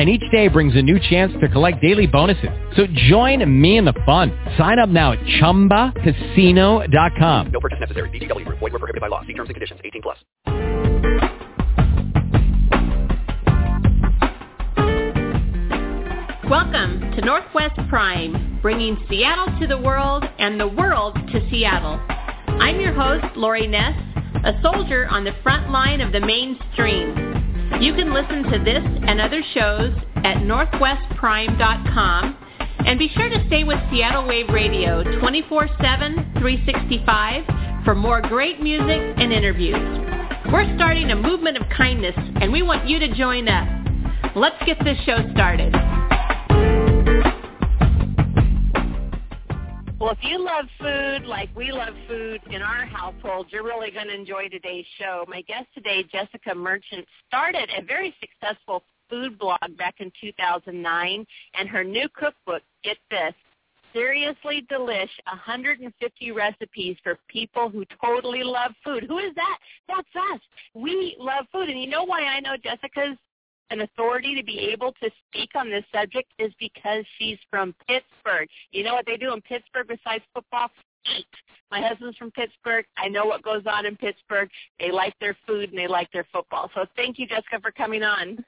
and each day brings a new chance to collect daily bonuses. So join me in the fun. Sign up now at ChumbaCasino.com. No purchase necessary. VGW. Void were prohibited by law. See terms and conditions. 18 plus. Welcome to Northwest Prime, bringing Seattle to the world and the world to Seattle. I'm your host, Lori Ness, a soldier on the front line of the mainstream. You can listen to this and other shows at northwestprime.com and be sure to stay with Seattle Wave Radio 24-7, 365 for more great music and interviews. We're starting a movement of kindness and we want you to join us. Let's get this show started. Well, if you love food like we love food in our household, you're really going to enjoy today's show. My guest today, Jessica Merchant, started a very successful food blog back in 2009, and her new cookbook, get this, Seriously Delish, 150 recipes for people who totally love food. Who is that? That's us. We love food. And you know why I know Jessica's an authority to be able to speak on this subject is because she's from Pittsburgh. You know what they do in Pittsburgh besides football? Eat. My husband's from Pittsburgh. I know what goes on in Pittsburgh. They like their food and they like their football. So thank you, Jessica, for coming on.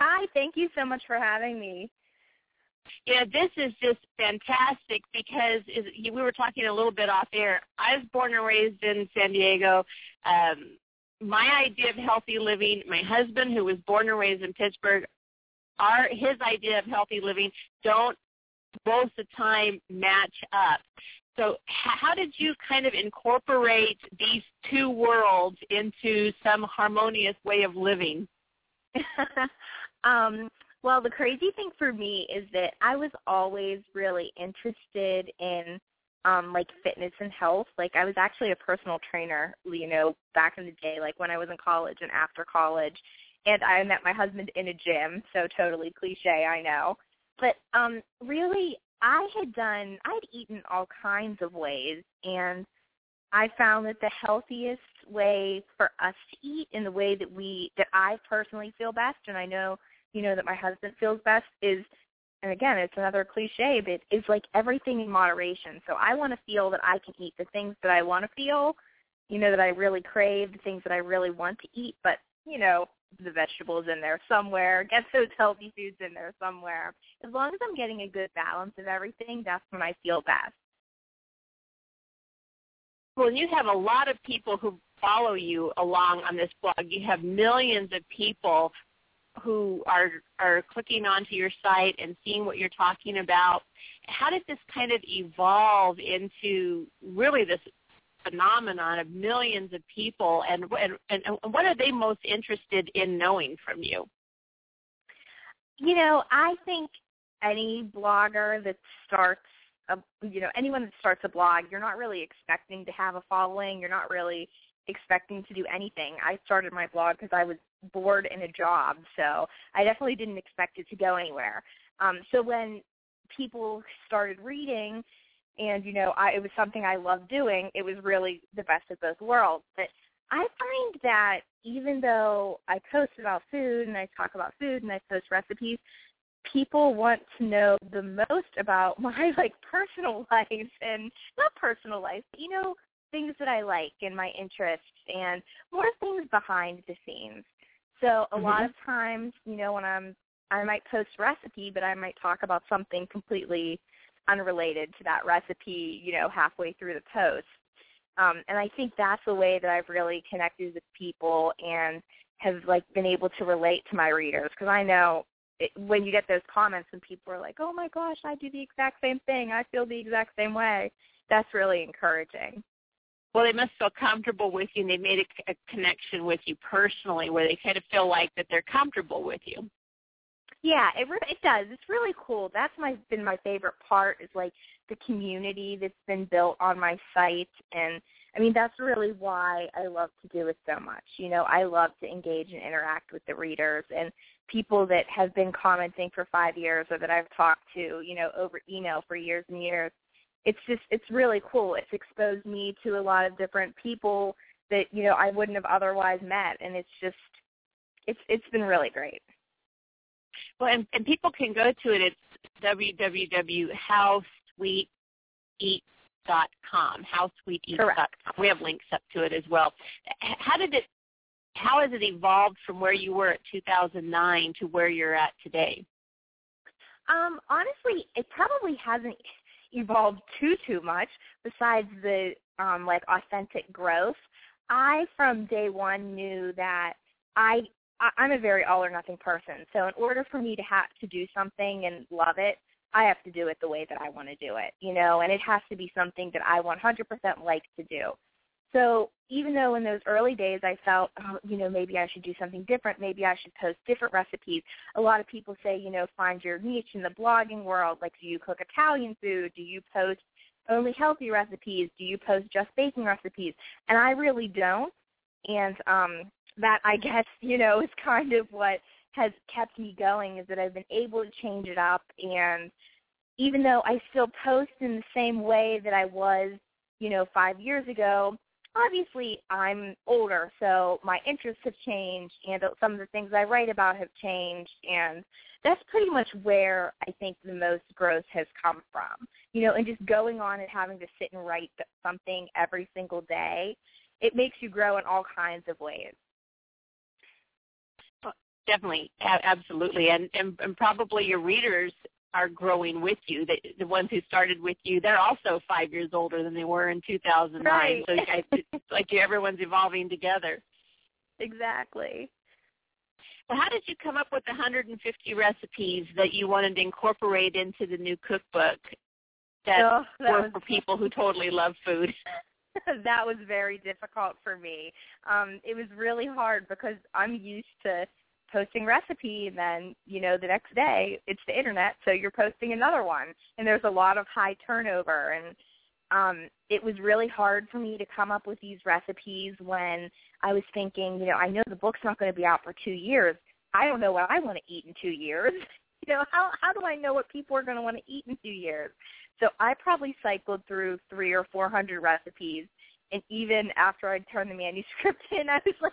Hi, thank you so much for having me. Yeah, this is just fantastic because is, we were talking a little bit off air. I was born and raised in San Diego. Um, my idea of healthy living, my husband who was born and raised in Pittsburgh, our his idea of healthy living don't both the time match up. So how did you kind of incorporate these two worlds into some harmonious way of living? um, well, the crazy thing for me is that I was always really interested in um like fitness and health. Like I was actually a personal trainer, you know, back in the day, like when I was in college and after college. And I met my husband in a gym, so totally cliche, I know. But um really I had done I'd eaten all kinds of ways and I found that the healthiest way for us to eat in the way that we that I personally feel best and I know you know that my husband feels best is and again it's another cliche but it's like everything in moderation. So i want to feel that i can eat the things that i want to feel you know that i really crave the things that i really want to eat but you know the vegetables in there somewhere get those healthy foods in there somewhere. As long as i'm getting a good balance of everything that's when i feel best. Well you have a lot of people who follow you along on this blog. You have millions of people who are are clicking onto your site and seeing what you're talking about. How did this kind of evolve into really this phenomenon of millions of people, and and, and what are they most interested in knowing from you? You know, I think any blogger that starts a you know anyone that starts a blog, you're not really expecting to have a following. You're not really expecting to do anything. I started my blog because I was bored in a job, so I definitely didn't expect it to go anywhere. Um, so when people started reading, and you know, I, it was something I loved doing, it was really the best of both worlds. But I find that even though I post about food and I talk about food and I post recipes, people want to know the most about my like personal life and not personal life, but you know, things that I like and my interests and more things behind the scenes. So a mm-hmm. lot of times, you know, when I'm I might post a recipe, but I might talk about something completely unrelated to that recipe, you know, halfway through the post. Um, and I think that's the way that I've really connected with people and have like been able to relate to my readers because I know it, when you get those comments and people are like, "Oh my gosh, I do the exact same thing. I feel the exact same way." That's really encouraging well, they must feel comfortable with you and they made a, a connection with you personally where they kind of feel like that they're comfortable with you. Yeah, it re- it does. It's really cool. That's my been my favorite part is like the community that's been built on my site and I mean, that's really why I love to do it so much. You know, I love to engage and interact with the readers and people that have been commenting for five years or that I've talked to, you know, over email for years and years. It's just, it's really cool. It's exposed me to a lot of different people that, you know, I wouldn't have otherwise met. And it's just, it's, it's been really great. Well, and, and people can go to it. It's www.howsweeteats.com. Howsweeteats.com. We have links up to it as well. How did it? How has it evolved from where you were at 2009 to where you're at today? Um, honestly, it probably hasn't evolved too too much. Besides the um, like authentic growth, I from day one knew that I I'm a very all or nothing person. So in order for me to have to do something and love it, I have to do it the way that I want to do it, you know, and it has to be something that I 100% like to do. So even though in those early days I felt, oh, you know, maybe I should do something different, maybe I should post different recipes. A lot of people say, you know, find your niche in the blogging world. Like, do you cook Italian food? Do you post only healthy recipes? Do you post just baking recipes? And I really don't. And um, that I guess you know is kind of what has kept me going is that I've been able to change it up and even though I still post in the same way that I was, you know, 5 years ago, obviously I'm older, so my interests have changed and some of the things I write about have changed and that's pretty much where I think the most growth has come from. You know, and just going on and having to sit and write something every single day, it makes you grow in all kinds of ways definitely, absolutely, and, and and probably your readers are growing with you. The, the ones who started with you, they're also five years older than they were in 2009. Right. So you it's like everyone's evolving together. Exactly. Well, how did you come up with the 150 recipes that you wanted to incorporate into the new cookbook that, oh, that were was... for people who totally love food? that was very difficult for me. Um, it was really hard because I'm used to posting recipe and then you know the next day it's the internet so you're posting another one and there's a lot of high turnover and um it was really hard for me to come up with these recipes when i was thinking you know i know the book's not going to be out for 2 years. I don't know what i want to eat in 2 years. You know how how do i know what people are going to want to eat in 2 years? So i probably cycled through 3 or 400 recipes and even after i turned the manuscript in i was like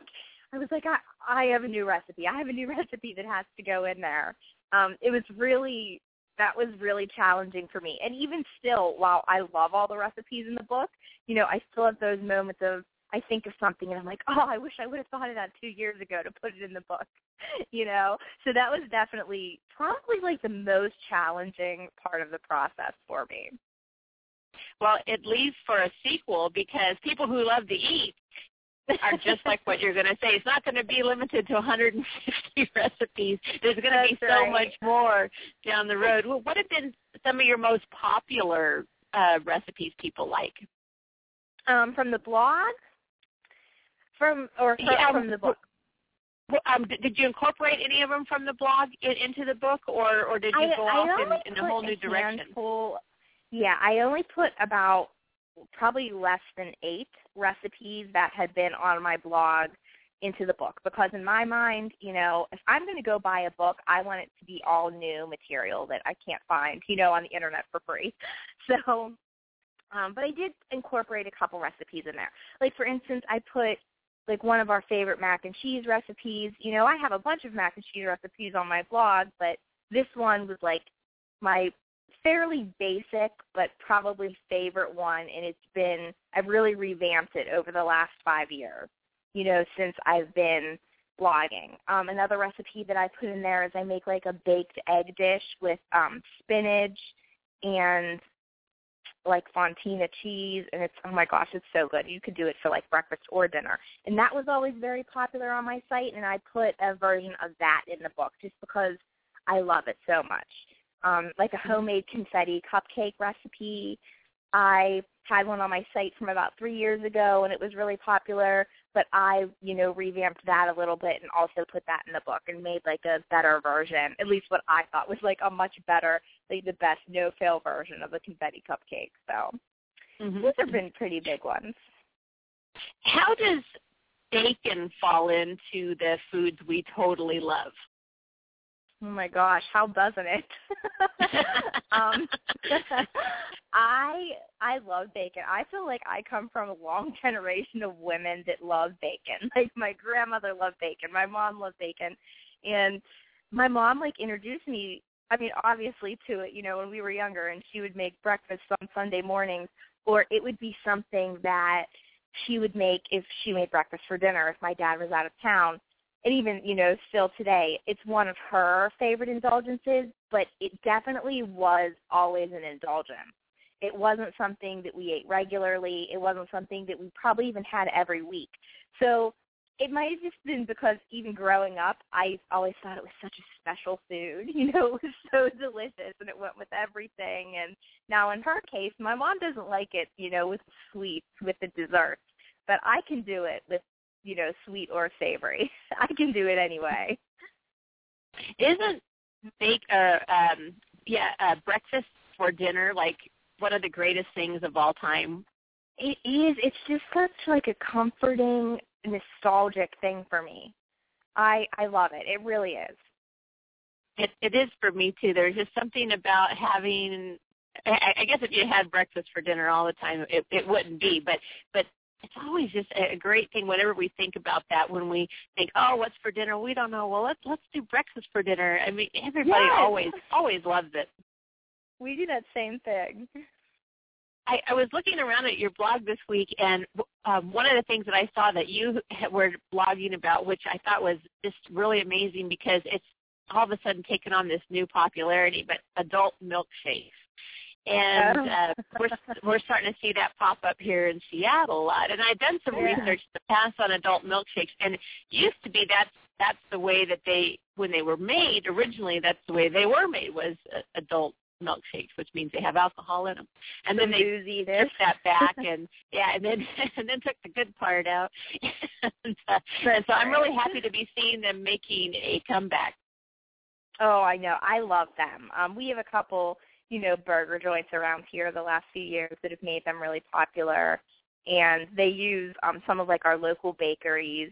I was like, I, I have a new recipe. I have a new recipe that has to go in there. Um, it was really that was really challenging for me. And even still, while I love all the recipes in the book, you know, I still have those moments of I think of something and I'm like, oh, I wish I would have thought of that two years ago to put it in the book. you know, so that was definitely probably like the most challenging part of the process for me. Well, it leaves for a sequel because people who love to eat are just like what you're going to say. It's not going to be limited to 150 recipes. There's going to be so right. much more down the road. What have been some of your most popular uh, recipes people like? Um, from the blog, from or from, yeah, from the book. Um, did you incorporate any of them from the blog in, into the book, or or did you I, go I off in, in a whole new direction? Handful, yeah, I only put about probably less than eight recipes that had been on my blog into the book because in my mind, you know, if I'm going to go buy a book, I want it to be all new material that I can't find, you know, on the internet for free. So, um, but I did incorporate a couple recipes in there. Like for instance, I put like one of our favorite mac and cheese recipes. You know, I have a bunch of mac and cheese recipes on my blog, but this one was like my fairly basic but probably favorite one and it's been I've really revamped it over the last five years, you know, since I've been blogging. Um, another recipe that I put in there is I make like a baked egg dish with um, spinach and like fontina cheese and it's oh my gosh it's so good. You could do it for like breakfast or dinner. And that was always very popular on my site and i put a version of that in the book just because i love it so much um, like a homemade confetti cupcake recipe. I had one on my site from about three years ago, and it was really popular. But I, you know, revamped that a little bit and also put that in the book and made like a better version. At least what I thought was like a much better, like the best no-fail version of the confetti cupcake. So mm-hmm. those have been pretty big ones. How does bacon fall into the foods we totally love? Oh my gosh, how doesn't it? um, I I love bacon. I feel like I come from a long generation of women that love bacon. Like my grandmother loved bacon, my mom loved bacon, and my mom like introduced me. I mean, obviously to it, you know, when we were younger, and she would make breakfast on Sunday mornings, or it would be something that she would make if she made breakfast for dinner if my dad was out of town and even you know still today it's one of her favorite indulgences but it definitely was always an indulgence. It wasn't something that we ate regularly. It wasn't something that we probably even had every week. So it might have just been because even growing up i always thought it was such a special food. You know it was so delicious and it went with everything. And now in her case my mom doesn't like it you know with sweets with the desserts. But i can do it with you know, sweet or savory. I can do it anyway. Isn't make a um yeah, uh breakfast for dinner like one of the greatest things of all time? It is. It's just such like a comforting, nostalgic thing for me. I I love it. It really is. It it is for me too. There's just something about having I, I guess if you had breakfast for dinner all the time, it, it wouldn't be. But but it's always just a great thing whenever we think about that when we think, oh, what's for dinner? We don't know. Well, let's let's do breakfast for dinner. I mean, everybody yes. always always loves it. We do that same thing. I, I was looking around at your blog this week, and um, one of the things that I saw that you were blogging about, which I thought was just really amazing because it's all of a sudden taken on this new popularity, but adult milkshakes and oh. uh, we're we're starting to see that pop up here in Seattle a lot. And I've done some yeah. research to pass on adult milkshakes, and it used to be that's that's the way that they when they were made originally. That's the way they were made was uh, adult milkshakes, which means they have alcohol in them. And then they took that back, and yeah, and then and then took the good part out. and, uh, so I'm really happy to be seeing them making a comeback. Oh, I know. I love them. Um, we have a couple you know, burger joints around here the last few years that have made them really popular. And they use um, some of like our local bakeries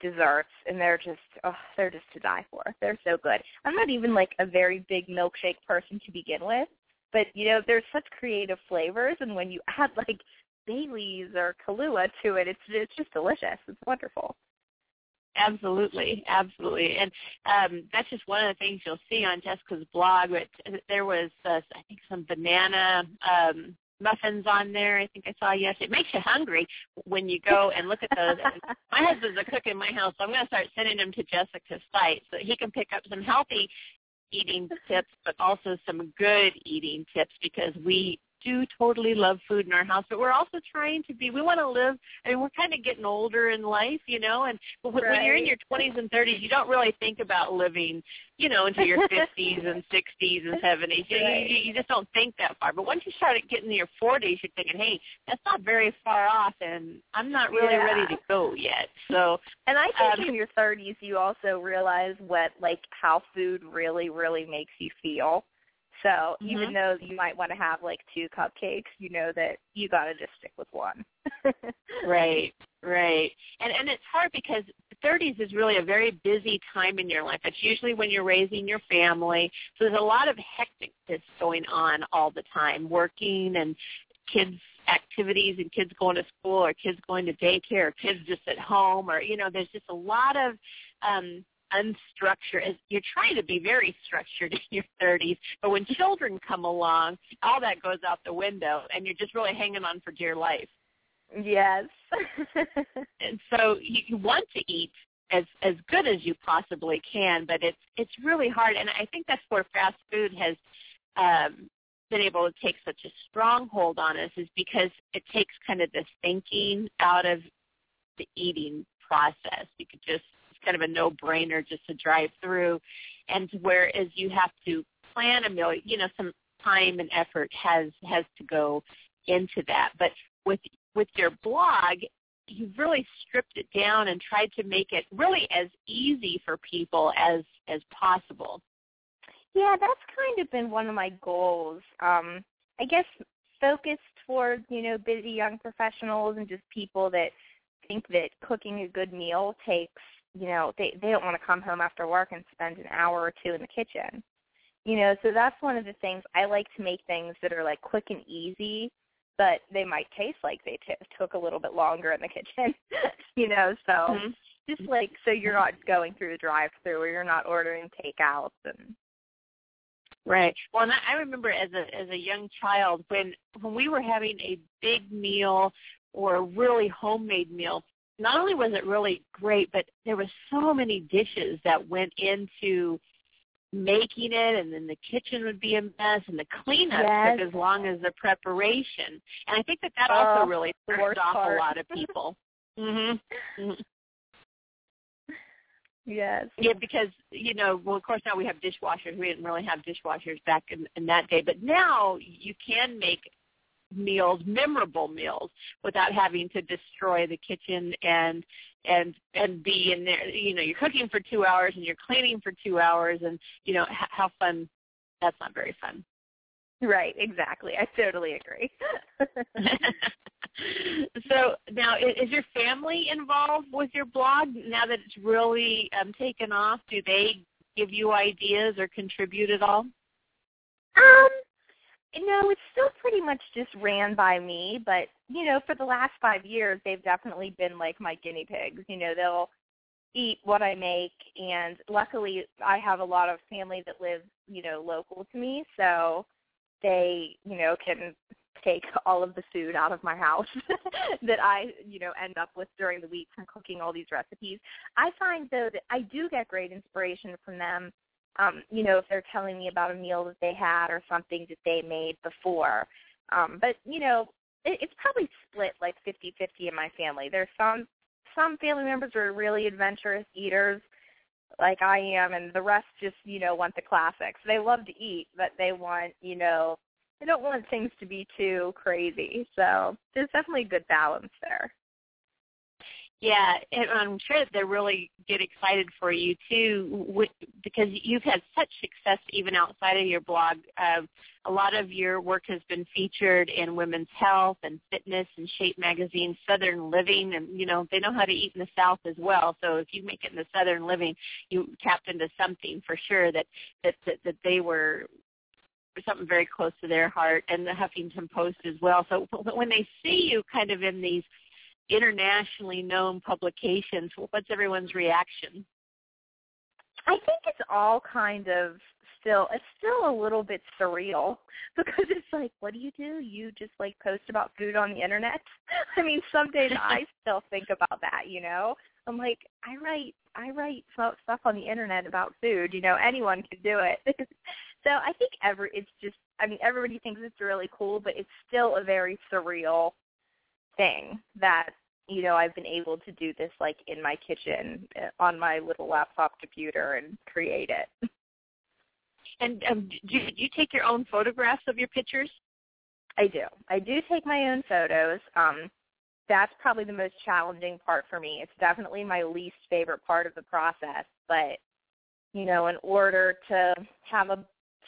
desserts and they're just oh they're just to die for. They're so good. I'm not even like a very big milkshake person to begin with, but you know, there's such creative flavors and when you add like Bailey's or Kahlua to it, it's it's just delicious. It's wonderful. Absolutely, absolutely, and um, that's just one of the things you'll see on Jessica's blog. But there was, uh, I think, some banana um, muffins on there. I think I saw yes. It makes you hungry when you go and look at those. my husband's a cook in my house, so I'm going to start sending them to Jessica's site so he can pick up some healthy eating tips, but also some good eating tips because we do totally love food in our house, but we're also trying to be. We want to live. I mean, we're kind of getting older in life, you know. And when, right. when you're in your 20s and 30s, you don't really think about living, you know, into your 50s and 60s and 70s. You, right. you, you just don't think that far. But once you start getting to your 40s, you're thinking, hey, that's not very far off, and I'm not really yeah. ready to go yet. So, and I think um, in your 30s, you also realize what like how food really, really makes you feel so mm-hmm. even though you might want to have like two cupcakes, you know that you got to just stick with one. right, right. And and it's hard because 30s is really a very busy time in your life. It's usually when you're raising your family. So there's a lot of hecticness going on all the time, working and kids activities and kids going to school or kids going to daycare or kids just at home or you know there's just a lot of um unstructured. You're trying to be very structured in your 30s, but when children come along, all that goes out the window, and you're just really hanging on for dear life. Yes. and so you, you want to eat as as good as you possibly can, but it's it's really hard, and I think that's where fast food has um, been able to take such a strong hold on us, is because it takes kind of the thinking out of the eating process. You could just kind of a no-brainer just to drive through. And whereas you have to plan a meal, you know, some time and effort has has to go into that. But with with your blog, you've really stripped it down and tried to make it really as easy for people as as possible. Yeah, that's kind of been one of my goals. Um, I guess focused toward, you know, busy young professionals and just people that think that cooking a good meal takes, you know, they they don't want to come home after work and spend an hour or two in the kitchen. You know, so that's one of the things I like to make things that are like quick and easy, but they might taste like they t- took a little bit longer in the kitchen. you know, so Mm-hmm. just like so you're not going through the drive-through or you're not ordering takeouts and Right. Well, and I I remember as a as a young child when when we were having a big meal or a really homemade meal. Not only was it really great, but there were so many dishes that went into making it, and then the kitchen would be a mess, and the cleanup Yes. took as long as the preparation. And I think that that also Oh, really turned off part. a lot of people. mhm. Mhm. yes. Yeah, because you know, well, of course now we have dishwashers. We didn't really have dishwashers back in, in that day, but now you can make meals, memorable meals, without having to destroy the kitchen and and and be in there. You know, you're cooking for two hours and you're cleaning for two hours, and you know h- how fun. That's not very fun. Right, exactly. I totally agree. so now, is your family involved with your blog now that it's really um, taken off? Do they give you ideas or contribute at all? Um, no, it's still pretty much just ran by me, but you know, for the last five years, they've definitely been like my guinea pigs. You know, they'll eat what I make, and luckily, I have a lot of family that live, you know, local to me, so they, you know, can take all of the food out of my house that I, you know, end up with during the week from cooking all these recipes. I find though that I do get great inspiration from them um, you know, if they're telling me about a meal that they had or something that they made before. Um, but, you know, it, it's probably split like fifty-fifty in my family. There's some some family members are really adventurous eaters like I am and the rest just, you know, want the classics. They love to eat, but they want, you know, they don't want things to be too crazy. So there's definitely a good balance there. Yeah, and I'm sure they really get excited for you too, because you've had such success even outside of your blog. Uh, a lot of your work has been featured in Women's Health and Fitness and Shape Magazine, Southern Living, and you know they know how to eat in the South as well. So if you make it in the Southern Living, you tapped into something for sure that that that, that they were something very close to their heart, and the Huffington Post as well. So when they see you kind of in these internationally known publications, what's everyone's reaction? I think it's all kind of still it's still a little bit surreal because it's like what do you do? You just like post about food on the internet? I mean, some days I still think about that, you know. I'm like, I write I write stuff on the internet about food, you know, anyone can do it. so I think every it's just I mean, everybody thinks it's really cool, but it's still a very surreal thing that you know I've been able to do this like in my kitchen uh, on my little laptop computer and create it. And um, do you, do you take your own photographs of your pictures? I do. I do take my own photos. Um that's probably the most challenging part for me. It's definitely my least favorite part of the process, but you know, in order to have a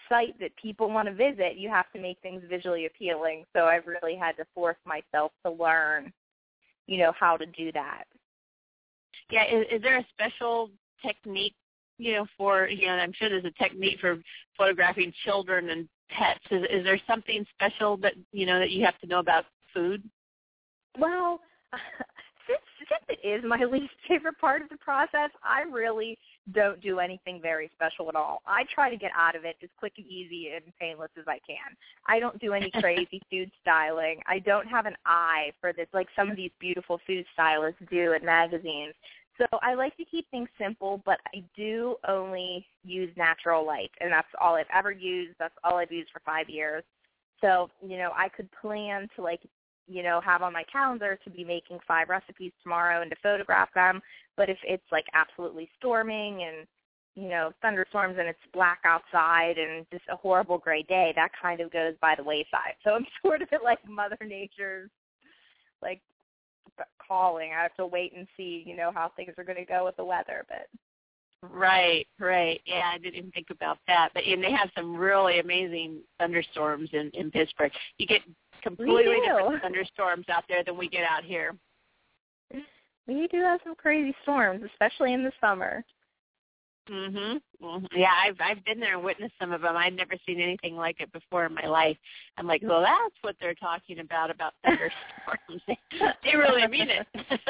site that people want to visit, you have to make things visually appealing. So I've really had to force myself to learn, you know, how to do that. Yeah, is, is there a special technique, you know, for you know? I'm sure there's a technique for photographing children and pets. Is, is there something special that you know that you have to know about food? Well, since since it is my least favorite part of the process, I really don't do anything very special at all. I try to get out of it as quick and easy and painless as I can. I don't do any crazy food styling. I don't have an eye for this like some of these beautiful food stylists do in magazines. So I like to keep things simple, but I do only use natural light, and that's all I've ever used. That's all I've used for five years. So, you know, I could plan to like you know, have on my calendar to be making five recipes tomorrow and to photograph them. But if it's like absolutely storming and, you know, thunderstorms and it's black outside and just a horrible gray day, that kind of goes by the wayside. So I'm sort of at like Mother Nature's like calling. I have to wait and see, you know, how things are going to go with the weather. But Right, right. Yeah, I didn't even think about that. But and they have some really amazing thunderstorms in in Pittsburgh. You get completely different thunderstorms out there than we get out here. We do have some crazy storms, especially in the summer. Mhm. Mm-hmm. Yeah, I've I've been there and witnessed some of them. I'd never seen anything like it before in my life. I'm like, well, that's what they're talking about about thunderstorms. they, really mean it.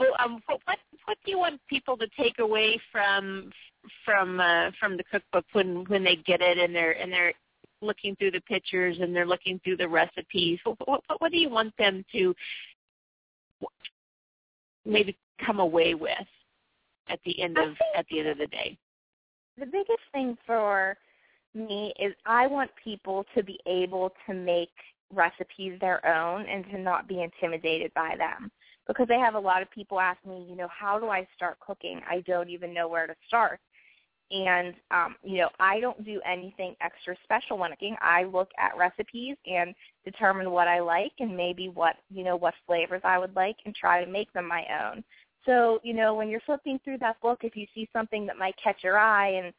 well, um, what what do you want people to take away from from uh, from the cookbook when when they get it and they're and they're looking through the pictures and they're looking through the recipes? What what, what do you want them to maybe come away with? at the end of at the end of the day? The biggest thing for me is I want people to be able to make recipes their own and to not be intimidated by them. Because I have a lot of people ask me, you know, how do I start cooking? I don't even know where to start. And um, you know, I don't do anything extra special when cooking. I look at recipes and determine what I like and maybe what you know what flavors I would like and try to make them my own. So, you know, when you're flipping through that book, if you see something that might catch your eye and,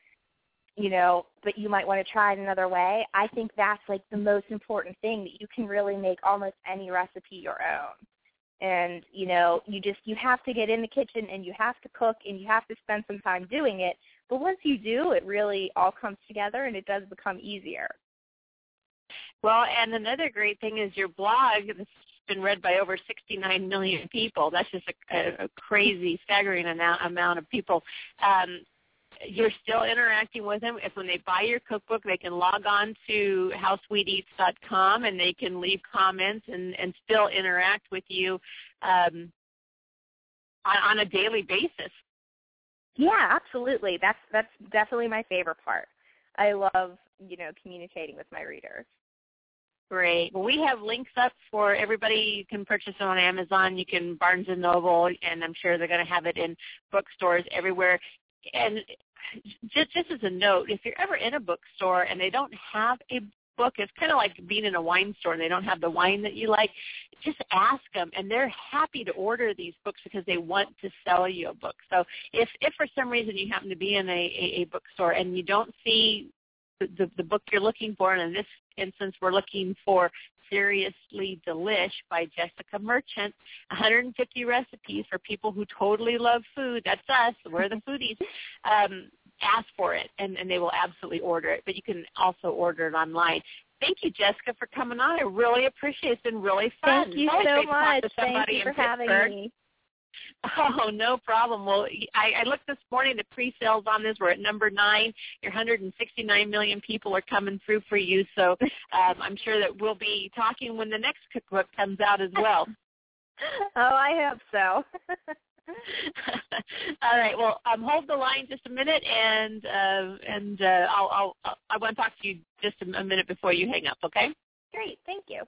you know, but you might want to try it another way, I think that's like the most important thing that you can really make almost any recipe your own. And, you know, you just, you have to get in the kitchen and you have to cook and you have to spend some time doing it. But once you do, it really all comes together and it does become easier. Well, and another great thing is your blog, that's been read by over 69 million people. That's just a, a crazy, staggering amount, amount of people. Um, you're still interacting with them. If when they buy your cookbook, they can log on to howsweeteats.com and they can leave comments and, and still interact with you um, on, on a daily basis. Yeah, absolutely. That's that's definitely my favorite part. I love you know communicating with my readers. Great. Well, we have links up for everybody. You can purchase it on Amazon. You can Barnes and Noble, and I'm sure they're going to have it in bookstores everywhere. And just just as a note, if you're ever in a bookstore and they don't have a book, it's kind of like being in a wine store and they don't have the wine that you like. Just ask them, and they're happy to order these books because they want to sell you a book. So if if for some reason you happen to be in a, a, a bookstore and you don't see the, the book you're looking for, and in this instance, we're looking for Seriously Delish by Jessica Merchant. 150 recipes for people who totally love food. That's us. We're the foodies. Um, ask for it, and, and they will absolutely order it. But you can also order it online. Thank you, Jessica, for coming on. I really appreciate it. It's been really fun. Thank you so much. Thank you for having me. Oh, no problem. Well, I, I looked this morning. The pre-sales on this were at number nine. Your 169 million people are coming through for you. So um, I'm sure that we'll be talking when the next cookbook comes out as well. oh, I hope so. All right. Well, um, hold the line just a minute, and uh, and uh, I'll, I'll I want to talk to you just a, a minute before you hang up. Okay? Great. Thank you.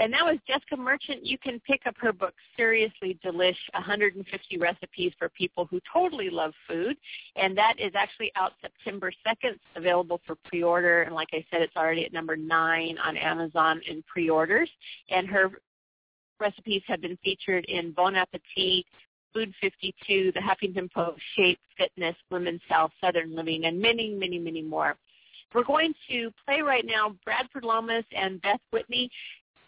And that was Jessica Merchant. You can pick up her book, Seriously Delish, 150 Recipes for People Who Totally Love Food. And that is actually out September 2nd. It's available for pre-order. And like I said, it's already at number 9 on Amazon in pre-orders. And her recipes have been featured in Bon Appetit, Food 52, The Huffington Post, Shape, Fitness, Women's Health, Southern Living, and many, many, many more. We're going to play right now Bradford Loomis and Beth Whitney.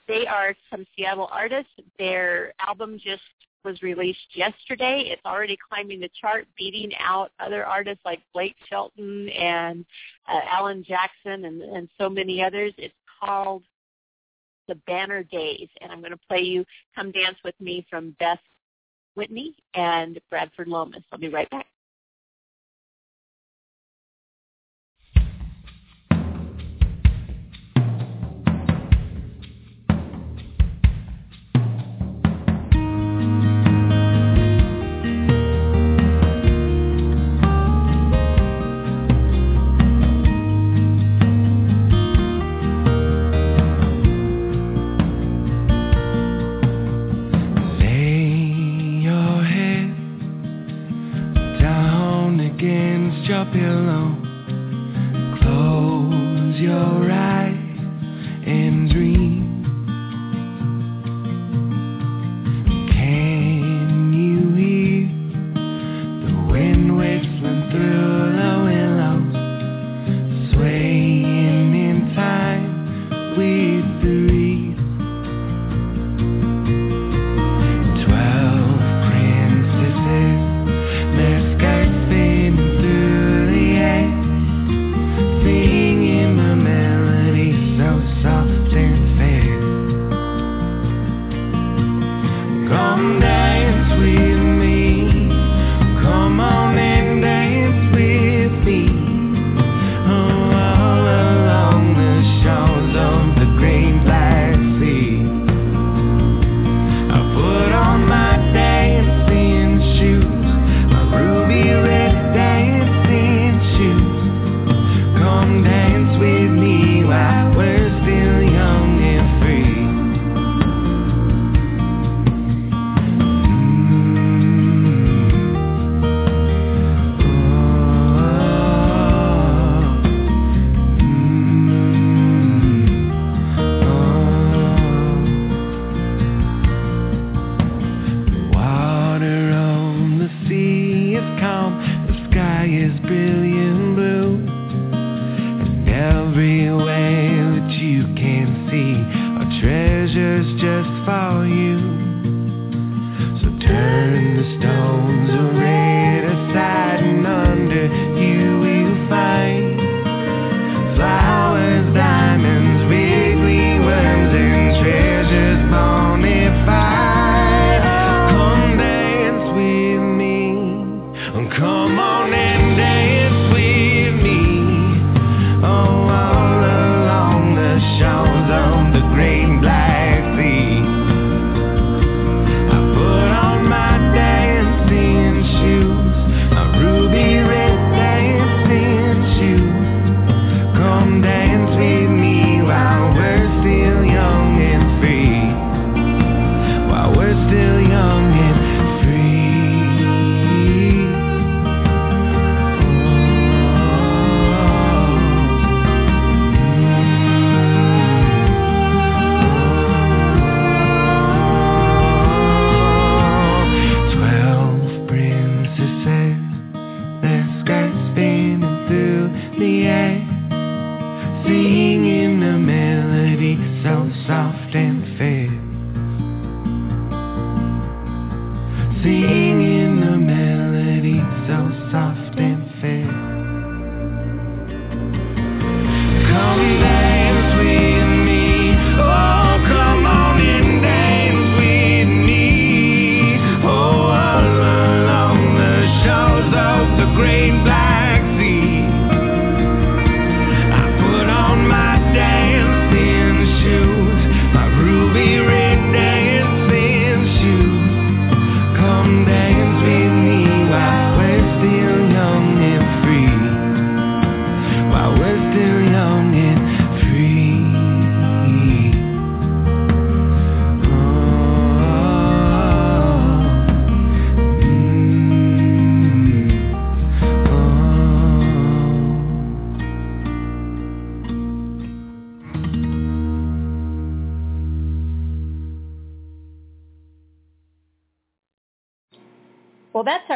They are some Seattle artists. Their album just was released yesterday. It's already climbing the chart, beating out other artists like Blake Shelton and uh, Alan Jackson and, and so many others. It's called The Banner Days, and I'm going to play you Come Dance With Me from Beth Whitney and Bradford Loomis. I'll be right back.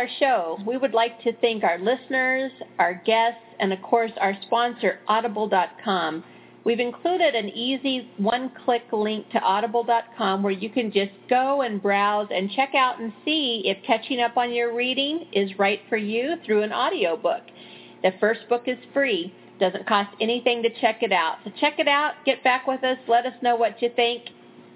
Our show. We would like to thank our listeners, our guests, and of course our sponsor, Audible.com. We've included an easy one-click link to Audible.com where you can just go and browse and check out and see if catching up on your reading is right for you through an audiobook. The first book is free. Doesn't cost anything to check it out. So check it out. Get back with us. Let us know what you think.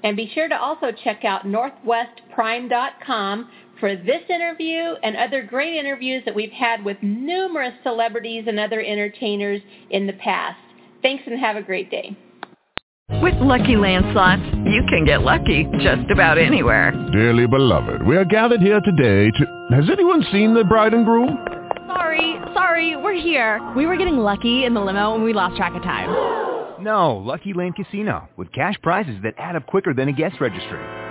And be sure to also check out northwestprime.com for this interview and other great interviews that we've had with numerous celebrities and other entertainers in the past. Thanks and have a great day. With Lucky Land slots, you can get lucky just about anywhere. Dearly beloved, we are gathered here today to... Has anyone seen the bride and groom? Sorry, sorry, we're here. We were getting lucky in the limo and we lost track of time. No, Lucky Land Casino, with cash prizes that add up quicker than a guest registry.